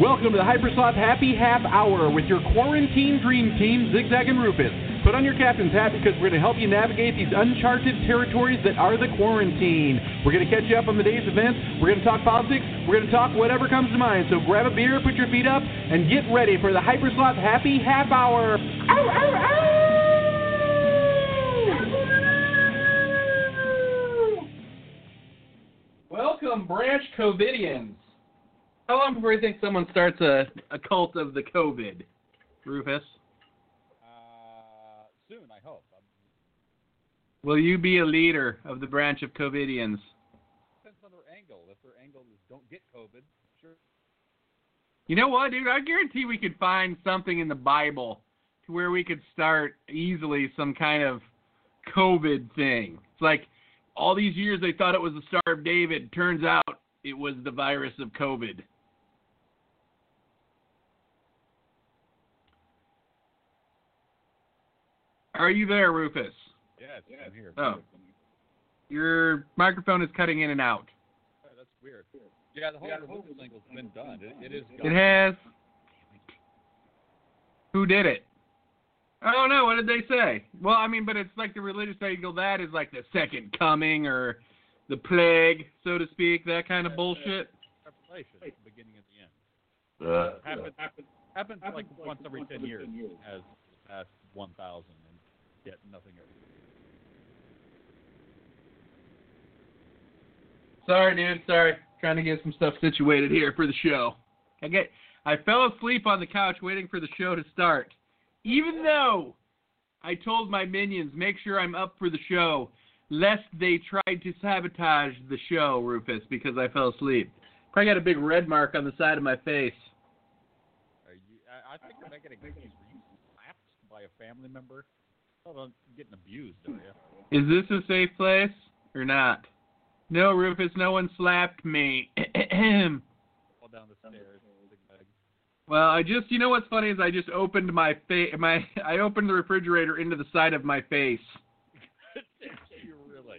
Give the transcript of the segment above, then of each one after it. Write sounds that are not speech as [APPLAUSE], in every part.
Welcome to the Hypersloth Happy Half Hour with your quarantine dream team, Zigzag and Rufus. Put on your captain's hat because we're going to help you navigate these uncharted territories that are the quarantine. We're going to catch you up on the day's events. We're going to talk politics. We're going to talk whatever comes to mind. So grab a beer, put your feet up, and get ready for the Hypersloth Happy Half Hour. Ow, ow, ow! Welcome, Branch Covidians. How long before you think someone starts a, a cult of the COVID, Rufus? Uh, soon, I hope. Um, Will you be a leader of the branch of COVIDians? depends on their angle. If their angle is don't get COVID, sure. You know what, dude? I guarantee we could find something in the Bible to where we could start easily some kind of COVID thing. It's like all these years they thought it was the Star of David. Turns out it was the virus of COVID. Are you there, Rufus? Yes, I'm here. Oh. Your microphone is cutting in and out. Oh, that's weird. Yeah, the whole removal thing's been done. It, it is. It has. Who did it? Oh, I don't know. what did they say? Well, I mean, but it's like the religious angle. That is like the second coming or the plague, so to speak. That kind of bullshit. Revelation, the beginning and the end. Uh, happens happens happens like once every ten years. As past one thousand, and yet nothing. Ever. Sorry, dude. Sorry. Trying to get some stuff situated here for the show. I get. I fell asleep on the couch waiting for the show to start, even though I told my minions make sure I'm up for the show, lest they tried to sabotage the show, Rufus, because I fell asleep. Probably got a big red mark on the side of my face. Are you? I, I think I'm making a you slapped by a family member? Getting abused, are you? Is this a safe place or not? No, Rufus. No one slapped me. [CLEARS THROAT] Fall down the stairs. Well, I just you know what's funny is I just opened my face my I opened the refrigerator into the side of my face. [LAUGHS] you really?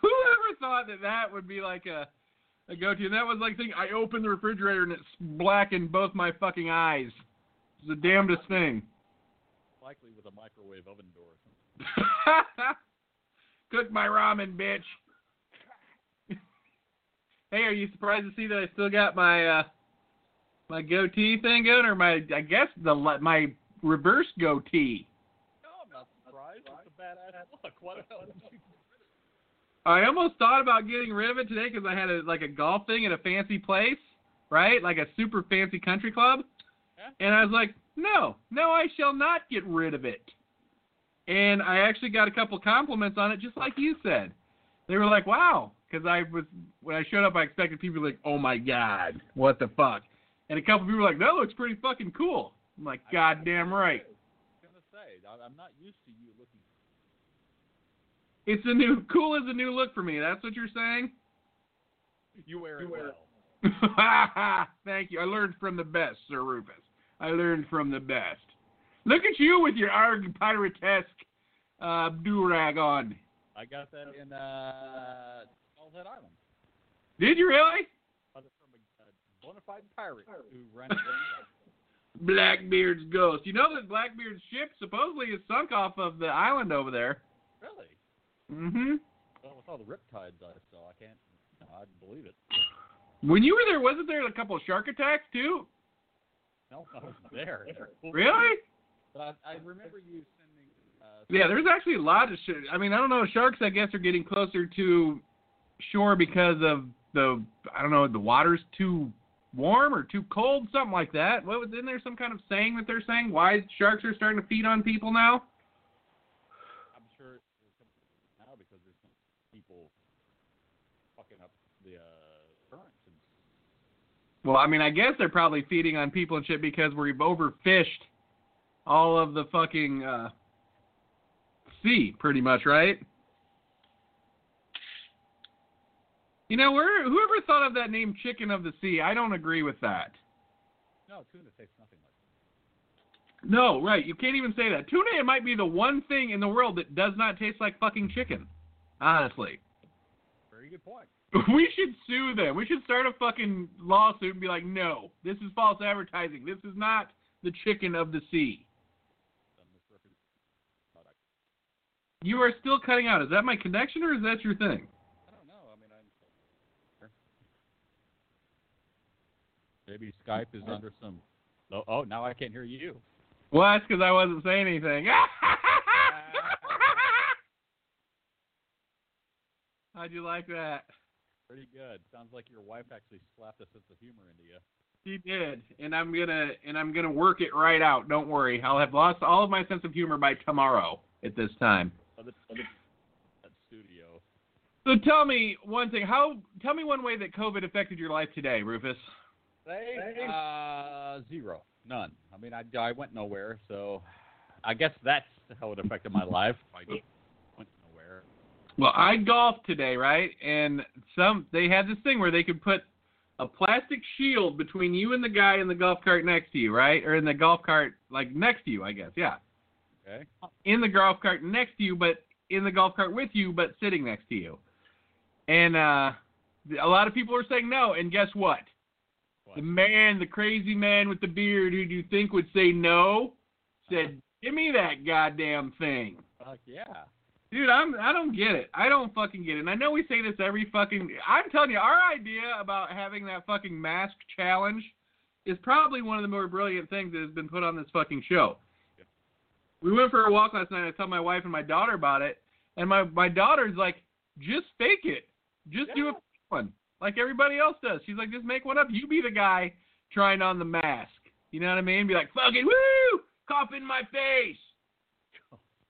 Whoever thought that that would be like a a go to? And that was like thing I opened the refrigerator and it's blackened both my fucking eyes. It's the damnedest thing. Likely with a microwave oven door. [LAUGHS] Cook my ramen, bitch. hey, are you surprised to see that I still got my uh my goatee thing going, or my I guess the my reverse goatee? No, I'm not surprised. It's a badass look. What the hell did you I almost thought about getting rid of it today because I had a like a golf thing at a fancy place, right? Like a super fancy country club. Yeah. And I was like, no, no, I shall not get rid of it. And I actually got a couple compliments on it, just like you said. They were like, wow, because I was when I showed up, I expected people to be like, oh my god, what the fuck? And a couple people were like, that looks pretty fucking cool. I'm like, goddamn right. I was gonna say I- I'm not used to you looking. It's a new cool is a new look for me. That's what you're saying? You wear it wear well. [LAUGHS] Thank you. I learned from the best, Sir Rufus. I learned from the best. Look at you with your arg piratesque uh, do-rag on. I got that in uh, Head Island. Did you really? From a, a bona fide pirate who ran. [LAUGHS] Blackbeard's ghost. You know that Blackbeard's ship supposedly is sunk off of the island over there. really? Mm-hmm. Well, with all the riptides I saw, I can't. No, I believe it. When you were there, wasn't there a couple of shark attacks too? No, I wasn't there. Really? But I, I remember you sending. Uh, Yeah, there's actually a lot of shit. I mean, I don't know. Sharks, I guess, are getting closer to shore because of the, I don't know, the water's too warm or too cold, something like that. What was in there? Some kind of saying that they're saying why sharks are starting to feed on people now? I'm sure now because there's some people fucking up the uh, currents and Well, I mean, I guess they're probably feeding on people and shit because we've overfished all of the fucking uh, sea, pretty much, right? You know, where, whoever thought of that name Chicken of the Sea, I don't agree with that. no tuna tastes nothing like. That. No, right. You can't even say that. Tuna it might be the one thing in the world that does not taste like fucking chicken. Honestly. Very good point. [LAUGHS] We should sue them. We should start a fucking lawsuit and be like, no, this is false advertising. This is not the chicken of the sea. You are still cutting out. Is that my connection or is that your thing? I don't know. I mean, I'm. Maybe Skype is under some. Oh, oh now I can't hear you. Well, that's because I wasn't saying anything. [LAUGHS] How'd you like that? Pretty good. Sounds like your wife actually slapped a sense of humor into you. She did, and I'm gonna and I'm gonna work it right out. Don't worry. I'll have lost all of my sense of humor by tomorrow at this time. Oh, the, oh, the, that studio. So tell me one thing. How tell me one way that COVID affected your life today, Rufus. Uh, zero, none. I mean, I I went nowhere, so I guess that's how it affected my life. I went nowhere. Well, I golfed today, right? And some they had this thing where they could put a plastic shield between you and the guy in the golf cart next to you, right? Or in the golf cart like next to you, I guess. Yeah. Okay. In the golf cart next to you, but in the golf cart with you, but sitting next to you. And uh a lot of people are saying no, and guess what? What? The man, the crazy man with the beard who do you think would say no, said, "Give me that goddamn thing." Fuck yeah. Dude, I'm I don't get it. I don't fucking get it. And I know we say this every fucking I'm telling you, our idea about having that fucking mask challenge is probably one of the more brilliant things that has been put on this fucking show. Yeah. We went for a walk last night, I told my wife and my daughter about it, and my my daughter's like, just fake it. Just do a fake one. Like everybody else does. She's like, just make one up. You be the guy trying on the mask. You know what I mean? Be like, fucking woo! Cough in my face.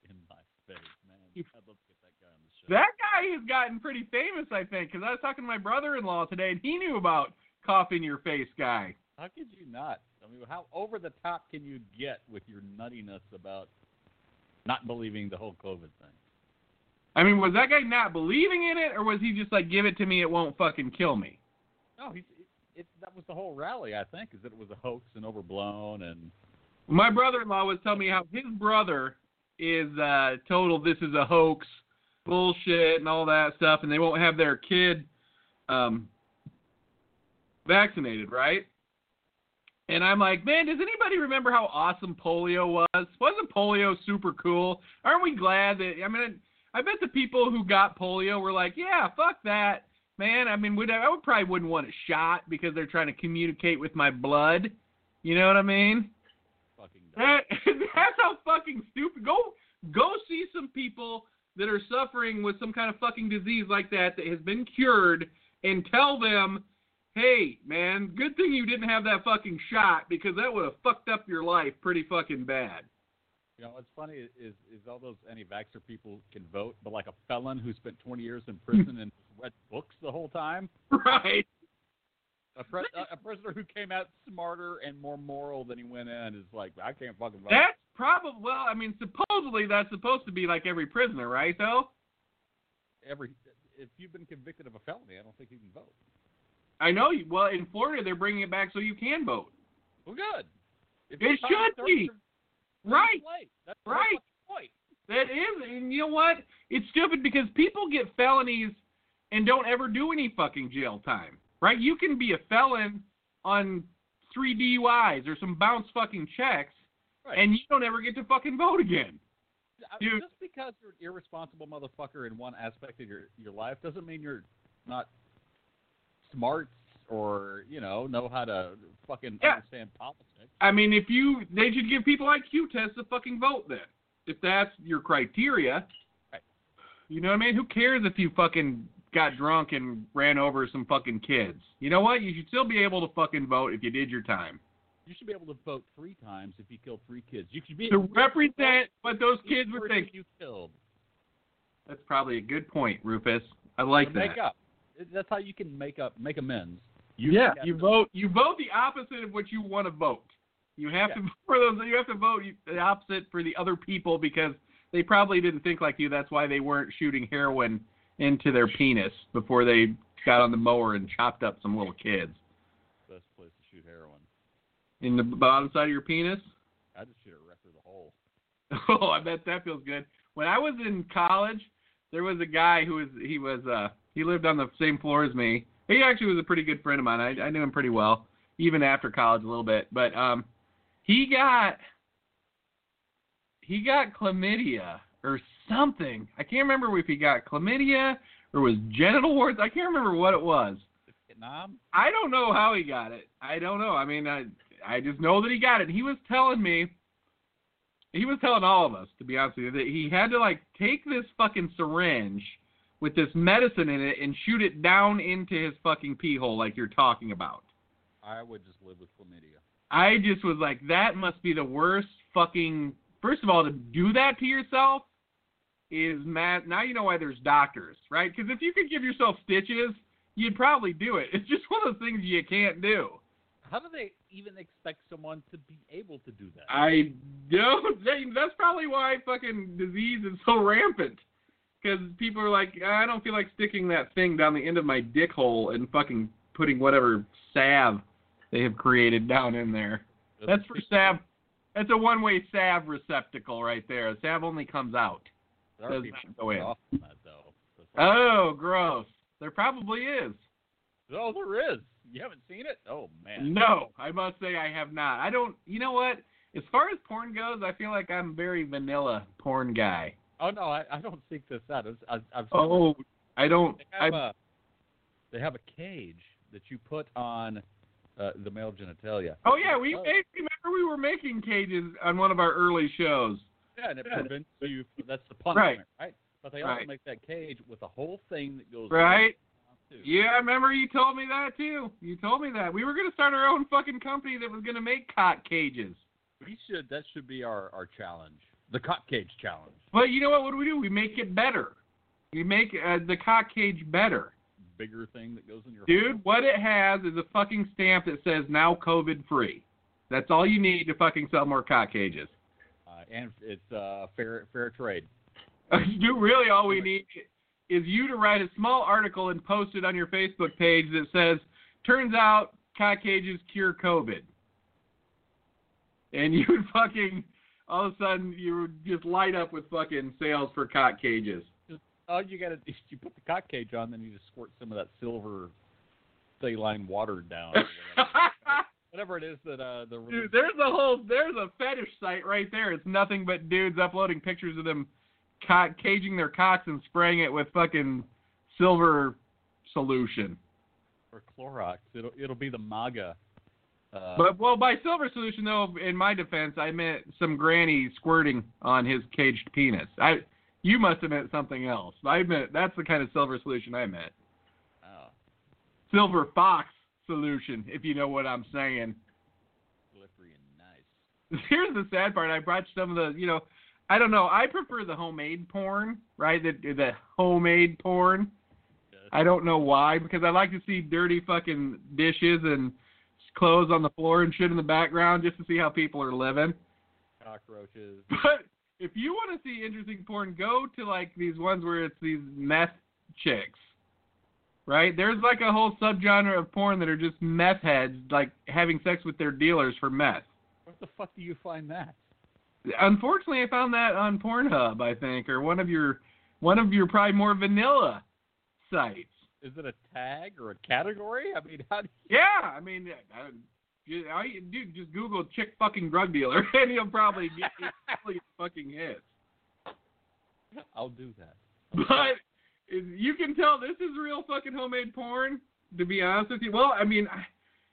In my face, man. I'd love to get that guy on the show. That guy has gotten pretty famous, I think, because I was talking to my brother-in-law today, and he knew about cough in your face guy. How could you not? I mean, how over the top can you get with your nuttiness about not believing the whole COVID thing? I mean, was that guy not believing in it, or was he just like, give it to me, it won't fucking kill me? No, he's it, it. That was the whole rally, I think, is that it was a hoax and overblown and My brother-in-law was telling me how his brother is uh, total this is a hoax, bullshit, and all that stuff, and they won't have their kid um, vaccinated, right? And I'm like, man, does anybody remember how awesome polio was? Wasn't polio super cool? Aren't we glad that? I mean, I bet the people who got polio were like, yeah, fuck that, man. I mean, would I would probably wouldn't want a shot because they're trying to communicate with my blood. You know what I mean? fucking. That, [LAUGHS] that's how fucking stupid. Go go see some people that are suffering with some kind of fucking disease like that that has been cured, and tell them, hey man, good thing you didn't have that fucking shot because that would have fucked up your life pretty fucking bad. You know what's funny is is all those anti-vaxxer people can vote, but like a felon who spent 20 years in prison and [LAUGHS] read books the whole time, Right. a, pre- a, a prisoner who came out smarter and more moral than he went in is like, I can't fucking vote. That's probably well. I mean, supposedly that's supposed to be like every prisoner, right? Though Every if you've been convicted of a felony, I don't think you can vote. I know. You, well, in Florida they're bringing it back so you can vote. Well, good. If It you're trying to should be. Right. That's Right. That is, and you know what? It's stupid because people get felonies and don't ever do any fucking jail time, right? You can be a felon on three DUIs or some bounce fucking checks, Right. and you don't ever get to fucking vote again. Dude. Just because you're an irresponsible motherfucker in one aspect of your your life doesn't mean you're not smart or you know know how to fucking Yeah. understand politics. I mean, if you, they should give people IQ tests to fucking vote then, if that's your criteria. Right. You know what I mean? Who cares if you fucking got drunk and ran over some fucking kids? You know what? You should still be able to fucking vote if you did your time. You should be able to vote three times if you killed three kids. You should be to represent what those kids would think. you killed. That's probably a good point, Rufus. I like that. make up. That's how you can make up make amends. You yeah, you to- vote. You vote the opposite of what you want to vote. You have Yeah. to [LAUGHS] for those. You have to vote the opposite for the other people because they probably didn't think like you. That's why they weren't shooting heroin into their penis before they got on the mower and chopped up some little kids Best place to shoot heroin. in the bottom side of your penis. I just shoot it right through the hole. [LAUGHS] Oh, I bet that feels good. When I was in college, there was a guy who was he was uh He lived on the same floor as me. He actually was a pretty good friend of mine. I, I knew him pretty well, even after college a little bit. But um, he got he got chlamydia or something. I can't remember if he got chlamydia or was genital warts. I can't remember what it was. Vietnam. I don't know how he got it. I don't know. I mean, I I just know that he got it. He was telling me. He was telling all of us, to be honest with you, that he had to like take this fucking syringe with this medicine in it and shoot it down into his fucking pee hole, like you're talking about. I would just live with chlamydia. I just was like, that must be the worst fucking. First of all, to do that to yourself is mad. Now you know why there's doctors, right? Because if you could give yourself stitches, you'd probably do it. It's just one of those things you can't do. How do they even expect someone to be able to do that? I don't. That's probably why fucking disease is so rampant. Because people are like, I don't feel like sticking that thing down the end of my dick hole and fucking putting whatever salve they have created down in there. That's for salve. That's a one-way salve receptacle right there. Salve only comes out. There are does people not go in. off that, though. So it's like, Oh, gross. There probably is. oh, there is. You haven't seen it? Oh man. No, I must say I have not. I don't. You know what? As far as porn goes, I feel like I'm very vanilla porn guy. Oh no, I, I don't seek this out. I, I've Oh, I don't. They I, have a they have a cage that you put on uh, the male genitalia. oh yeah, we Oh. made, remember we were making cages on one of our early shows. Yeah, and it Yeah. prevents you. That's the punishment, right? right? But they also Right. make that cage with a whole thing that goes Right? Yeah, I remember you told me that too. You told me that we were gonna start our own fucking company that was gonna make cock cages. We should. That should be our our challenge. The cock cage challenge. But you know what? What do we do? We make it better. We make uh, the cock cage better. Bigger thing that goes in your Dude, what it has is a fucking stamp that says now COVID free. That's all you need to fucking sell more cock cages. Uh, and it's uh, fair fair trade. [LAUGHS] Dude, really all we need is you to write a small article and post it on your Facebook page that says, turns out cock cages cure COVID. And [LAUGHS] you would fucking, all of a sudden, you just light up with fucking sales for cock cages. All you gotta do is you put the cock cage on, then you just squirt some of that silver saline water down. whatever. [LAUGHS] Whatever it is that uh the Dude, there's a whole there's a fetish site right there. It's nothing but dudes uploading pictures of them cock, caging their cocks and spraying it with fucking silver solution. or Clorox. It'll it'll be the MAGA. Uh, But well, by silver solution though, in my defense, I meant some granny squirting on his caged penis. I you must have meant something else. I meant that's the kind of silver solution I meant. oh, Silver fox solution, if you know what I'm saying. slippery and nice. [LAUGHS] Here's the sad part. I brought some of the, you know, I don't know. I prefer the homemade porn, right? The the homemade porn. Yes. I don't know why, because I like to see dirty fucking dishes and clothes on the floor and shit in the background just to see how people are living. Cockroaches. [LAUGHS] But if you want to see interesting porn, go to like these ones where it's these meth chicks. Right? There's like a whole subgenre of porn that are just meth heads, like having sex with their dealers for meth. Where the fuck do you find that? Unfortunately, I found that on Pornhub, I think, or one of your one of your probably more vanilla sites. Is it a tag or a category? I mean, [LAUGHS] how do you, Yeah, I mean, I, you, all you do just Google chick fucking drug dealer, [LAUGHS] and you'll probably get [LAUGHS] fucking hits. I'll do that. But you can tell this is real fucking homemade porn. To be honest with you, well, I mean,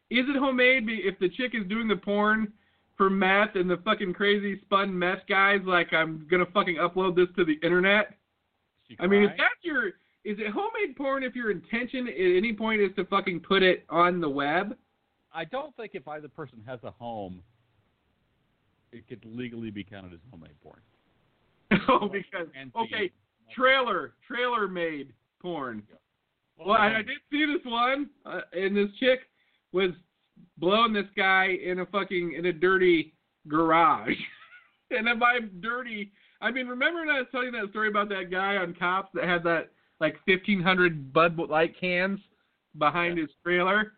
is it homemade if the chick is doing the porn for meth and the fucking crazy spun meth guys like I'm gonna fucking upload this to the internet? I mean, if that's your, is it homemade porn if your intention at any point is to fucking put it on the web? I don't think if either person has a home, it could legally be counted as homemade porn. [LAUGHS] oh, because okay, trailer, trailer made porn. Well, I, I did see this one, uh, and this chick was blowing this guy in a fucking in a dirty garage. [LAUGHS] and if I'm dirty, I mean, remember when I was telling you that story about that guy on cops that had that like 1500 Bud Light cans behind his trailer?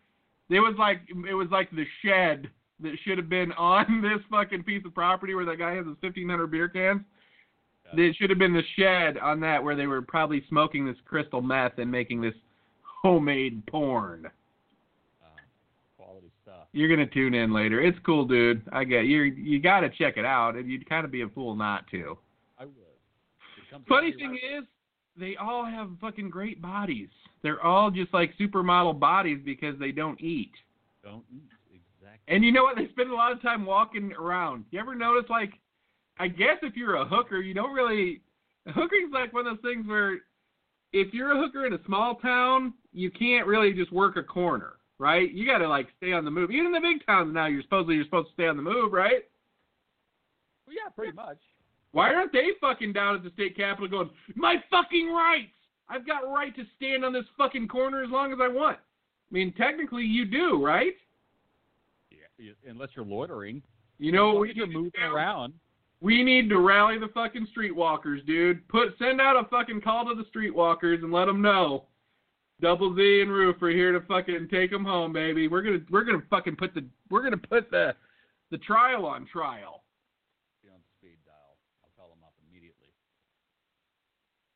It was like it was like the shed that should have been on [LAUGHS] this fucking piece of property where that guy has his 1500 beer cans. It should have been the shed on that where they were probably smoking this crystal meth and making this homemade porn. Ah, quality stuff. You're gonna tune in later. It's cool, dude. I get you. You got to check it out, and you'd kind of be a fool not to. I would. Funny thing right- is, they all have fucking great bodies. They're all just like supermodel bodies because they don't eat. don't eat exactly. And you know what? They spend a lot of time walking around. You ever notice, like, I guess if you're a hooker, you don't really. Hookering's like one of those things where if you're a hooker in a small town, you can't really just work a corner, right? You got to like stay on the move. Even in the big towns now, you're supposedly you're supposed to stay on the move, right? Well, yeah, pretty much. Why aren't they fucking down at the state capitol going, my fucking rights? I've got right to stand on this fucking corner as long as I want. I mean, technically you do, right? Yeah, unless you're loitering. You know we you're moving around. We need to rally the fucking streetwalkers, dude. Put send out a fucking call to the streetwalkers and let them know. Double Z and Roof are here to fucking take them home, baby. We're gonna we're gonna fucking put the we're gonna put the the trial on trial. Be on speed dial. I'll call them up immediately.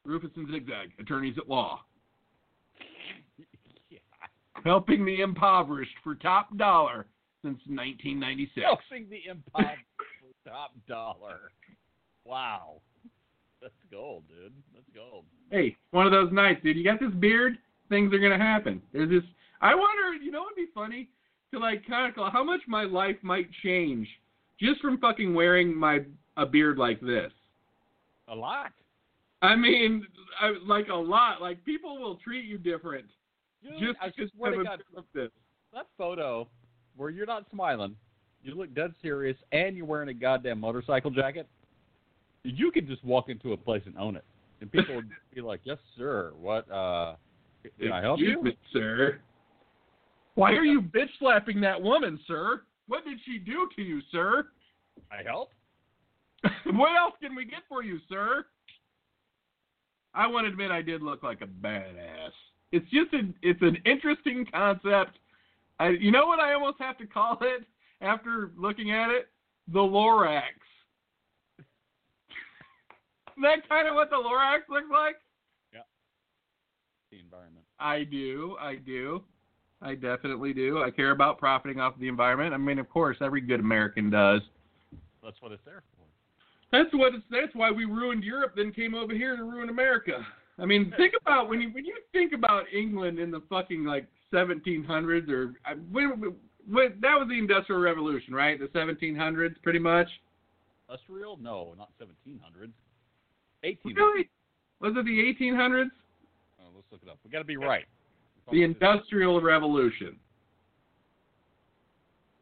Rufus and Zigzag, attorneys at law, [LAUGHS] yeah. helping the impoverished for top dollar since 1996. Helping the impoverished for top dollar. Wow. That's gold, dude. That's gold. Hey, one of those nights, dude. You got this beard, things are gonna happen. There's this. I wonder, you know, what'd be funny to like kind of how much my life might change just from fucking wearing my a beard like this. A lot. I mean, I, like a lot. Like people will treat you different Dude, just I because swear to God, this. that photo where you're not smiling, you look dead serious, and you're wearing a goddamn motorcycle jacket, you could just walk into a place and own it. And people would [LAUGHS] be like, yes, sir. What, uh, can I help you? me, sir? Why are you bitch slapping that woman, sir? What did she do to you, sir? I help? [LAUGHS] what else can we get for you, sir? I want to admit I did look like a badass. It's just a, it's an interesting concept. I, you know what I almost have to call it after looking at it? The Lorax. [LAUGHS] That kind of what the Lorax looks like? Yeah. The environment. I do. I do. I definitely do. I care about profiting off the environment. I mean, of course, every good American does. That's what it's there for. That's what it's. That's why we ruined Europe, then came over here to ruin America. I mean, think [LAUGHS] about when you when you think about England in the fucking like 1700s or when, when that was the Industrial Revolution, right? The 1700s, pretty much. Industrial? No, not 1700s. 1800s. Really? Was it the 1800s? Oh, let's look it up. We got to be right. The Industrial Revolution.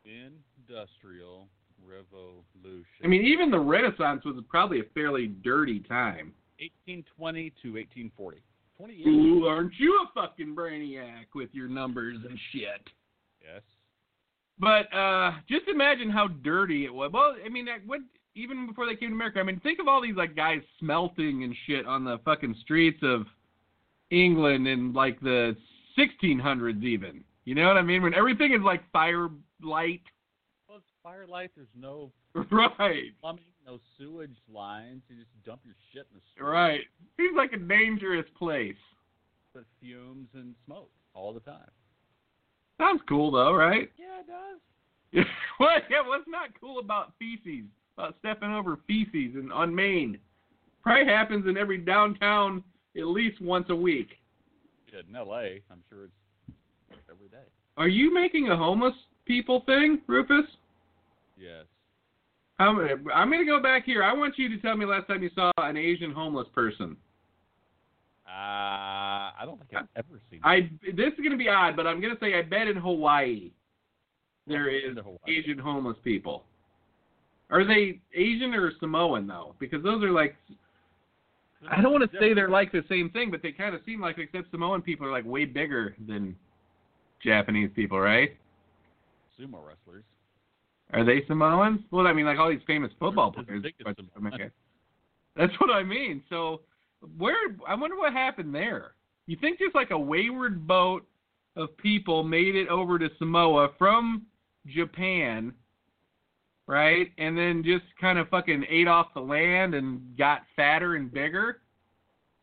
Industrial Revolution. I mean, even the Renaissance was probably a fairly dirty time. 1820 to 1840. 20 years. Ooh, aren't you a fucking brainiac with your numbers and shit? Yes. But uh just imagine how dirty it was. Well, I mean, that what even before they came to America. I mean, think of all these like guys smelting and shit on the fucking streets of England in like the 1600s, even. You know what I mean? When everything is like firelight, Firelight. There's no [LAUGHS] right? plumbing, no sewage lines. You just dump your shit in the street. Right. Seems like a dangerous place. With fumes and smoke all the time. Sounds cool though, right? Yeah, it does. [LAUGHS] what? Yeah, what's not cool about feces? About stepping over feces and on Main? Probably happens in every downtown at least once a week. Yeah, in L.A., I'm sure it's every day. Are you making a homeless people thing, Rufus? Yes. I'm, I'm going to go back here. I want you to tell me last time you saw an Asian homeless person. Uh, I don't think I've ever seen. I this is going to be odd, but I'm going to say I bet in Hawaii there is Hawaii. Asian homeless people. Are they Asian or Samoan though? Because those are like I don't want to say they're like the same thing, but they kind of seem like except Samoan people are like way bigger than Japanese people, right? sumo wrestlers. Are they Samoans? Well, I mean, like all these famous football players. big as but- Samoan. okay. [LAUGHS] That's what I mean. So, where? I wonder what happened there. You think just like a wayward boat of people made it over to Samoa from Japan, right? And then just kind of fucking ate off the land and got fatter and bigger,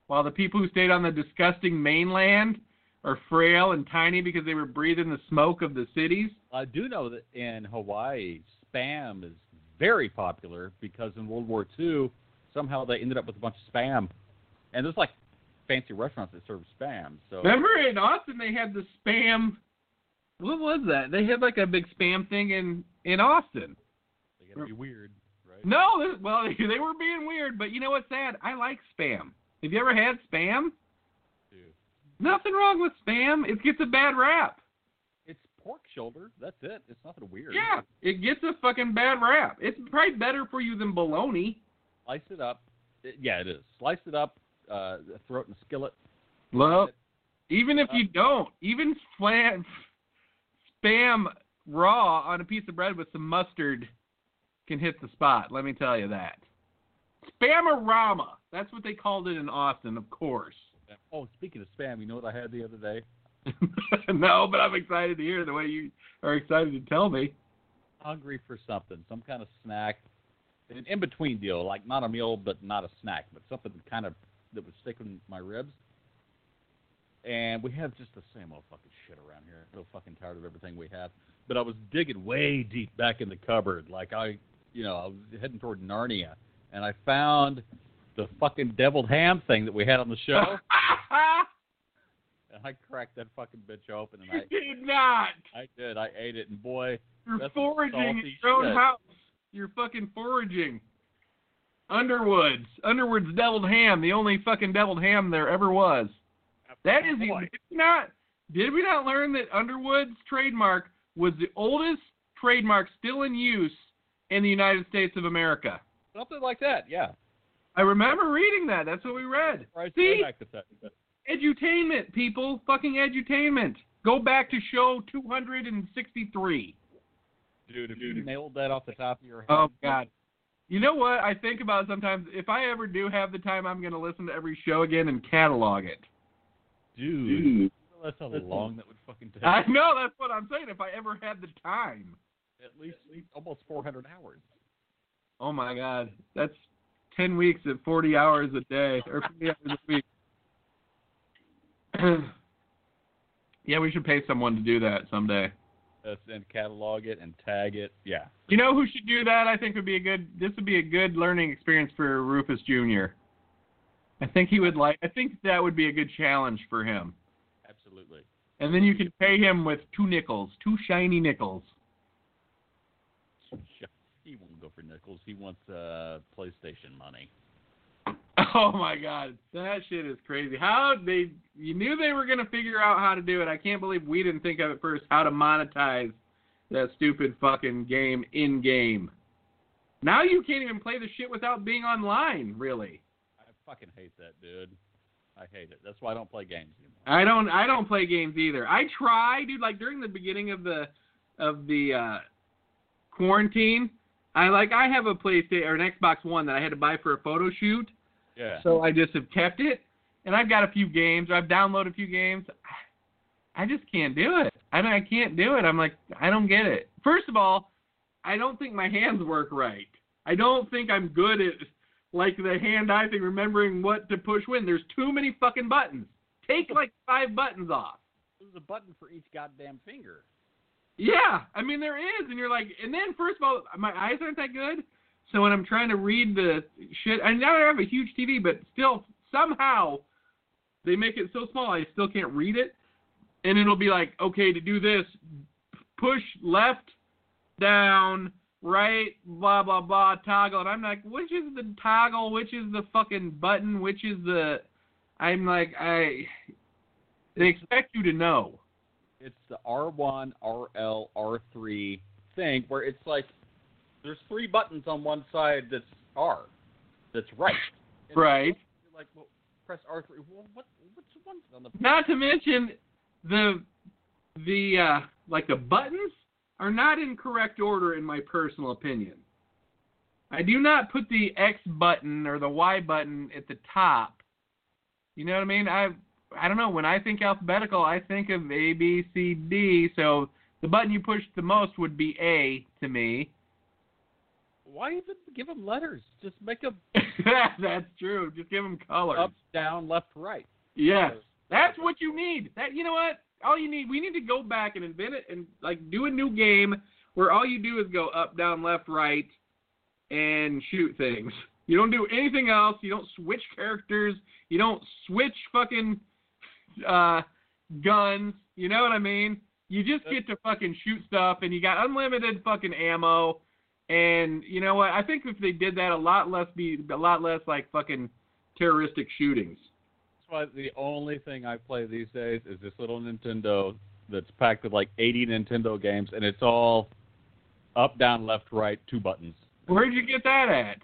while the people who stayed on the disgusting mainland are frail and tiny because they were breathing the smoke of the cities. I do know that in Hawaii, spam is very popular because in World War II, somehow they ended up with a bunch of spam, and there's like fancy restaurants that serve spam. So Remember in Austin they had the spam. What was that? They had like a big spam thing in in Austin. they gotta be weird, right? No, [LAUGHS] well [LAUGHS] they were being weird, but you know what's sad? I like spam. Have you ever had spam? Nothing wrong with spam. It gets a bad rap. It's pork shoulder. That's it. It's nothing weird. Yeah, it gets a fucking bad rap. It's probably better for you than bologna. Slice it up. It- yeah, it is. Slice it up. Uh, throw it in a skillet. Well, even if you don't, even spam, spam raw on a piece of bread with some mustard can hit the spot. Let me tell you that. Spamorama. That's what they called it in Austin, of course. Oh, speaking of spam, you know what I had the other day? [LAUGHS] no, but I'm excited to hear the way you are excited to tell me. Hungry for something, some kind of snack, an in between deal, like not a meal but not a snack, but something kind of that would stick in my ribs. And we have just the same old fucking shit around here. I'm so fucking tired of everything we have. But I was digging way deep back in the cupboard, like I, you know, I was heading toward Narnia, and I found the fucking deviled ham thing that we had on the show. [LAUGHS] and I cracked that fucking bitch open, and you I, did not. I did, I ate it, and boy, You're foraging in your own shit. house. You're fucking foraging. Underwoods. Underwood's deviled ham, the only fucking deviled ham there ever was. That is the did we not did we not learn that Underwood's trademark was the oldest trademark still in use in the United States of America? something like that, yeah. I remember reading that. That's what we read. Right See? back to that. Edutainment, people. Fucking edutainment. Go back to show 263. Dude, if you nailed that off the top of your head, Oh God. You know what I think about sometimes? If I ever do have the time, I'm going to listen to every show again and catalog it. dude, that's how long that would fucking take. I know that's what I'm saying. If I ever had the time. At least almost 400 hours. Oh my God, that's ten weeks at 40 hours a day or 40 hours a week. [CLEARS THROAT] yeah, we should pay someone to do that someday. And catalog it and tag it. Yeah. You know who should do that? I think would be a good. This would be a good learning experience for Rufus Jr. I think he would like. I think that would be a good challenge for him. Absolutely. And then you can pay him with two nickels, two shiny nickels. He won't go for nickels. He wants uh, PlayStation money. [LAUGHS] Oh my god, that shit is crazy. How they you knew they were gonna figure out how to do it. I can't believe we didn't think of it first. How to monetize that stupid fucking game in game. Now you can't even play the shit without being online. Really, I fucking hate that, dude. I hate it. That's why I don't play games anymore. I don't. I don't play games either. I try, dude. Like during the beginning of the of the uh, quarantine, I like I have a PlayStation or an Xbox One that I had to buy for a photo shoot. Yeah. So I just have kept it, and I've got a few games. I've downloaded a few games. I just can't do it. I mean, I can't do it. I'm like I don't get it. First of all, I don't think my hands work right. I don't think I'm good at like the hand-eye thing, remembering what to push when. There's too many fucking buttons. Take like five buttons off. There's a button for each goddamn finger. Yeah, I mean there is, and you're like, and then first of all, my eyes aren't that good, so when I'm trying to read the shit, I now I have a huge TV, but still somehow they make it so small I still can't read it, and it'll be like, okay, to do this, push left, down, right, blah blah blah, toggle, and I'm like, which is the toggle, which is the fucking button, which is the, I'm like, I, they expect you to know. It's the R1, RL, R3 thing where it's like there's three buttons on one side that's R, that's right. And Right. You're like, well, press R3. Well, what? Which one's on the? Not to mention the the uh like the buttons are not in correct order in my personal opinion. I do not put the X button or the Y button at the top. You know what I mean? I I don't know, when I think alphabetical, I think of A B C D, so the button you push the most would be A to me. why even give them letters? Just make them [LAUGHS] That's true. Just give them colors. up, down, left, right. Yes. That's what you need. That you know what? All you need. We need to go back and invent it and like do a new game where all you do is go up, down, left, right, and shoot things. You don't do anything else. You don't switch characters. You don't switch fucking uh, guns. You know what I mean? You just get to fucking shoot stuff, and you got unlimited fucking ammo. And you know what? I think if they did that, a lot less be a lot less like fucking terroristic shootings. That's why the only thing I play these days is this little Nintendo that's packed with like 80 Nintendo games, and it's all up, down, left, right, two buttons. Where'd you get that at?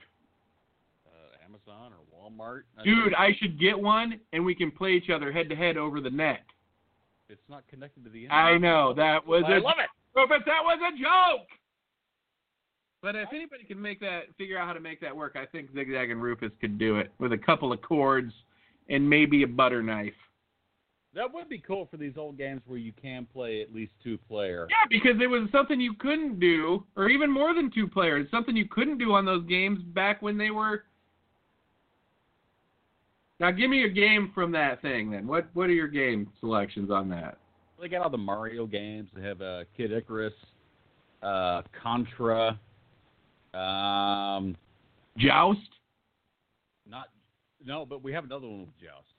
Walmart. Dude, I should get one and we can play each other head to head over the net. it's not connected to the internet. I know that was I a love it. but that was a joke. But if anybody can make that, figure out how to make that work, I think Zigzag and Rufus could do it with a couple of cords and maybe a butter knife. That would be cool for these old games where you can play at least two player. Yeah, because it was something you couldn't do, or even more than two players. Something you couldn't do on those games back when they were. Now, give me a game from that thing. Then, what what are your game selections on that? They got all the Mario games. They have uh, Kid Icarus, uh, Contra, um, Joust, not no, but we have another one with Joust.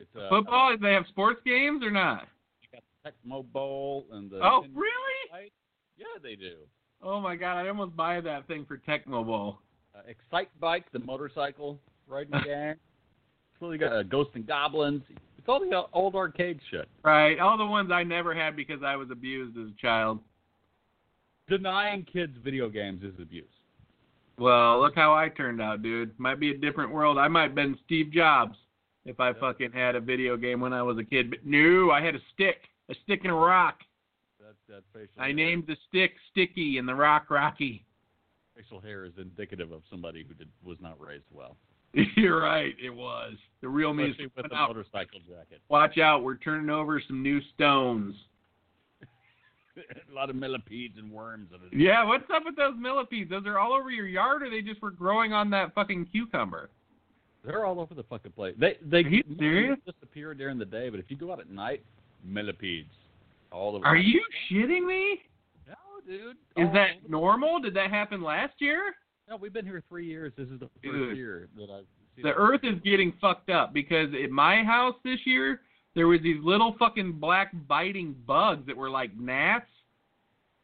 It's uh, football. Do they have sports games or not? You got the Tecmo Bowl and the. Oh, Nintendo really? Fight. Yeah, they do. Oh my God! I almost buy that thing for Tecmo Bowl. Uh, Excite Bike, the motorcycle riding [LAUGHS] game. So you got uh, Ghosts and Goblins. It's all the old arcade shit. Right, all the ones I never had because I was abused as a child. Denying kids video games is abuse. Well, look how I turned out, dude. Might be a different world. I might have been Steve Jobs if I fucking had a video game when I was a kid. But no, I had a stick, a stick and a rock. That that facial I hair, named the stick Sticky and the rock Rocky. facial hair is indicative of somebody who did was not raised well. [LAUGHS] You're right, it was. The real me with the out. motorcycle jacket. Watch out, we're turning over some new stones. [LAUGHS] a lot of millipedes and worms. Yeah, what's up with those millipedes? Those are all over your yard, or they just were growing on that fucking cucumber? They're all over the fucking place. They they Are you serious? disappear during the day, but if you go out at night, millipedes all over. Are you shitting me? No, dude. Is All that normal? Did that happen last year? No, we've been here three years. This is the first Dude. year that I've seen The it. earth is getting fucked up because at my house this year there was these little fucking black biting bugs that were like gnats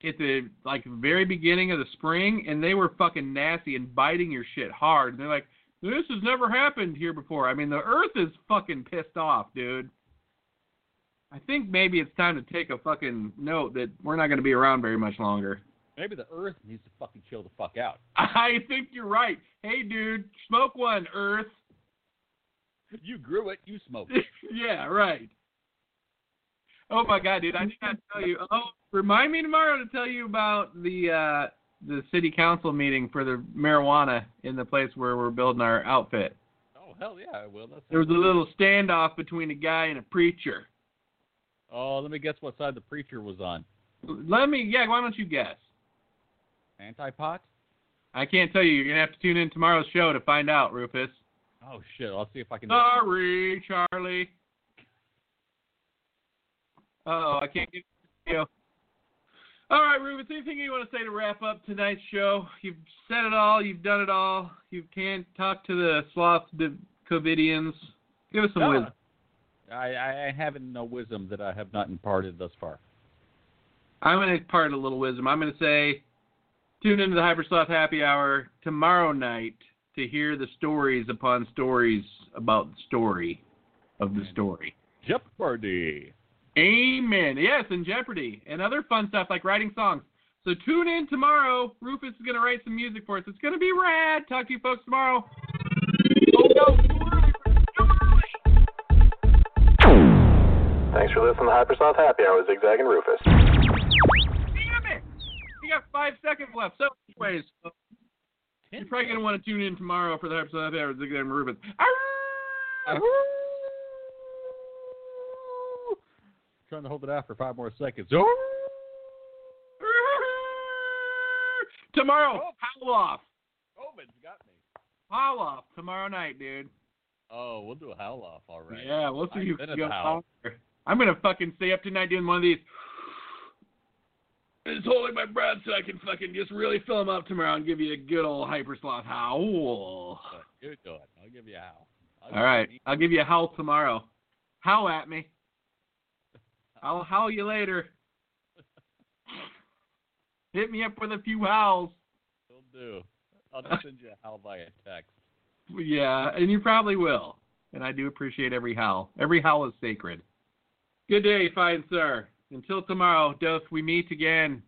at the like very beginning of the spring and they were fucking nasty and biting your shit hard. And they're like, This has never happened here before. I mean the earth is fucking pissed off, dude. I think maybe it's time to take a fucking note that we're not gonna be around very much longer. Maybe the earth needs to fucking chill the fuck out. [LAUGHS] I think you're right. Hey dude, smoke one, Earth. You grew it. You smoked it. [LAUGHS] yeah, right. Oh my god, dude! I did not tell you. Oh, remind me tomorrow to tell you about the uh the city council meeting for the marijuana in the place where we're building our outfit. Oh hell yeah, I will. That's There was a little standoff between a guy and a preacher. Oh, let me guess what side the preacher was on. Let me, yeah. Why don't you guess? Anti-pot? I can't tell you. You're gonna have to tune in tomorrow's show to find out, Rufus. Oh shit! I'll see if I can. Sorry, Charlie. Oh, I can't get you. All right, Rufus. Anything you want to say to wrap up tonight's show? You've said it all. You've done it all. You can't talk to the sloth Covidians. Give us some No, wisdom. I, I haven't no wisdom that I have not imparted thus far. I'm going to impart a little wisdom. I'm going to say, tune into the Hypersloth Happy Hour tomorrow night to hear the stories upon stories about the story of the story. Jeopardy. Amen. Yes, and Jeopardy and other fun stuff like writing songs. So tune in tomorrow. Rufus is going to write some music for us. It's going to be rad. Talk to you folks tomorrow. Oh, no. Too early. Too early. Thanks for listening to Hypersloth Happy Hour with Zigzag and Rufus. Damn it. We got five seconds left. So, anyways, uh, you're probably going to want to tune in tomorrow for the episode of Zigzag and Rufus. Arr! Trying to hold it out for five more seconds. Tomorrow, Oh. howl off. COVID's got me. Howl off tomorrow night, dude. Oh, we'll do a howl off, all right. Yeah, we'll see I've you been at howl. I'm gonna fucking stay up tonight doing one of these. Just holding my breath so I can fucking just really fill them up tomorrow and give you a good old hyper sloth howl. You do it. I'll give you a howl. I'll All right, I'll give you a howl tomorrow. Howl at me. [LAUGHS] I'll howl you later. Hit me up with a few howls. Will do. I'll just send you a howl via text. Yeah, and you probably will. And I do appreciate every howl. Every howl is sacred. Good day, fine sir. Until tomorrow, doth we meet again.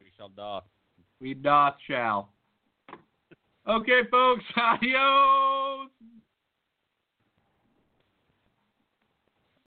We shall doth. We doth shall. Okay, folks. [LAUGHS] Adios.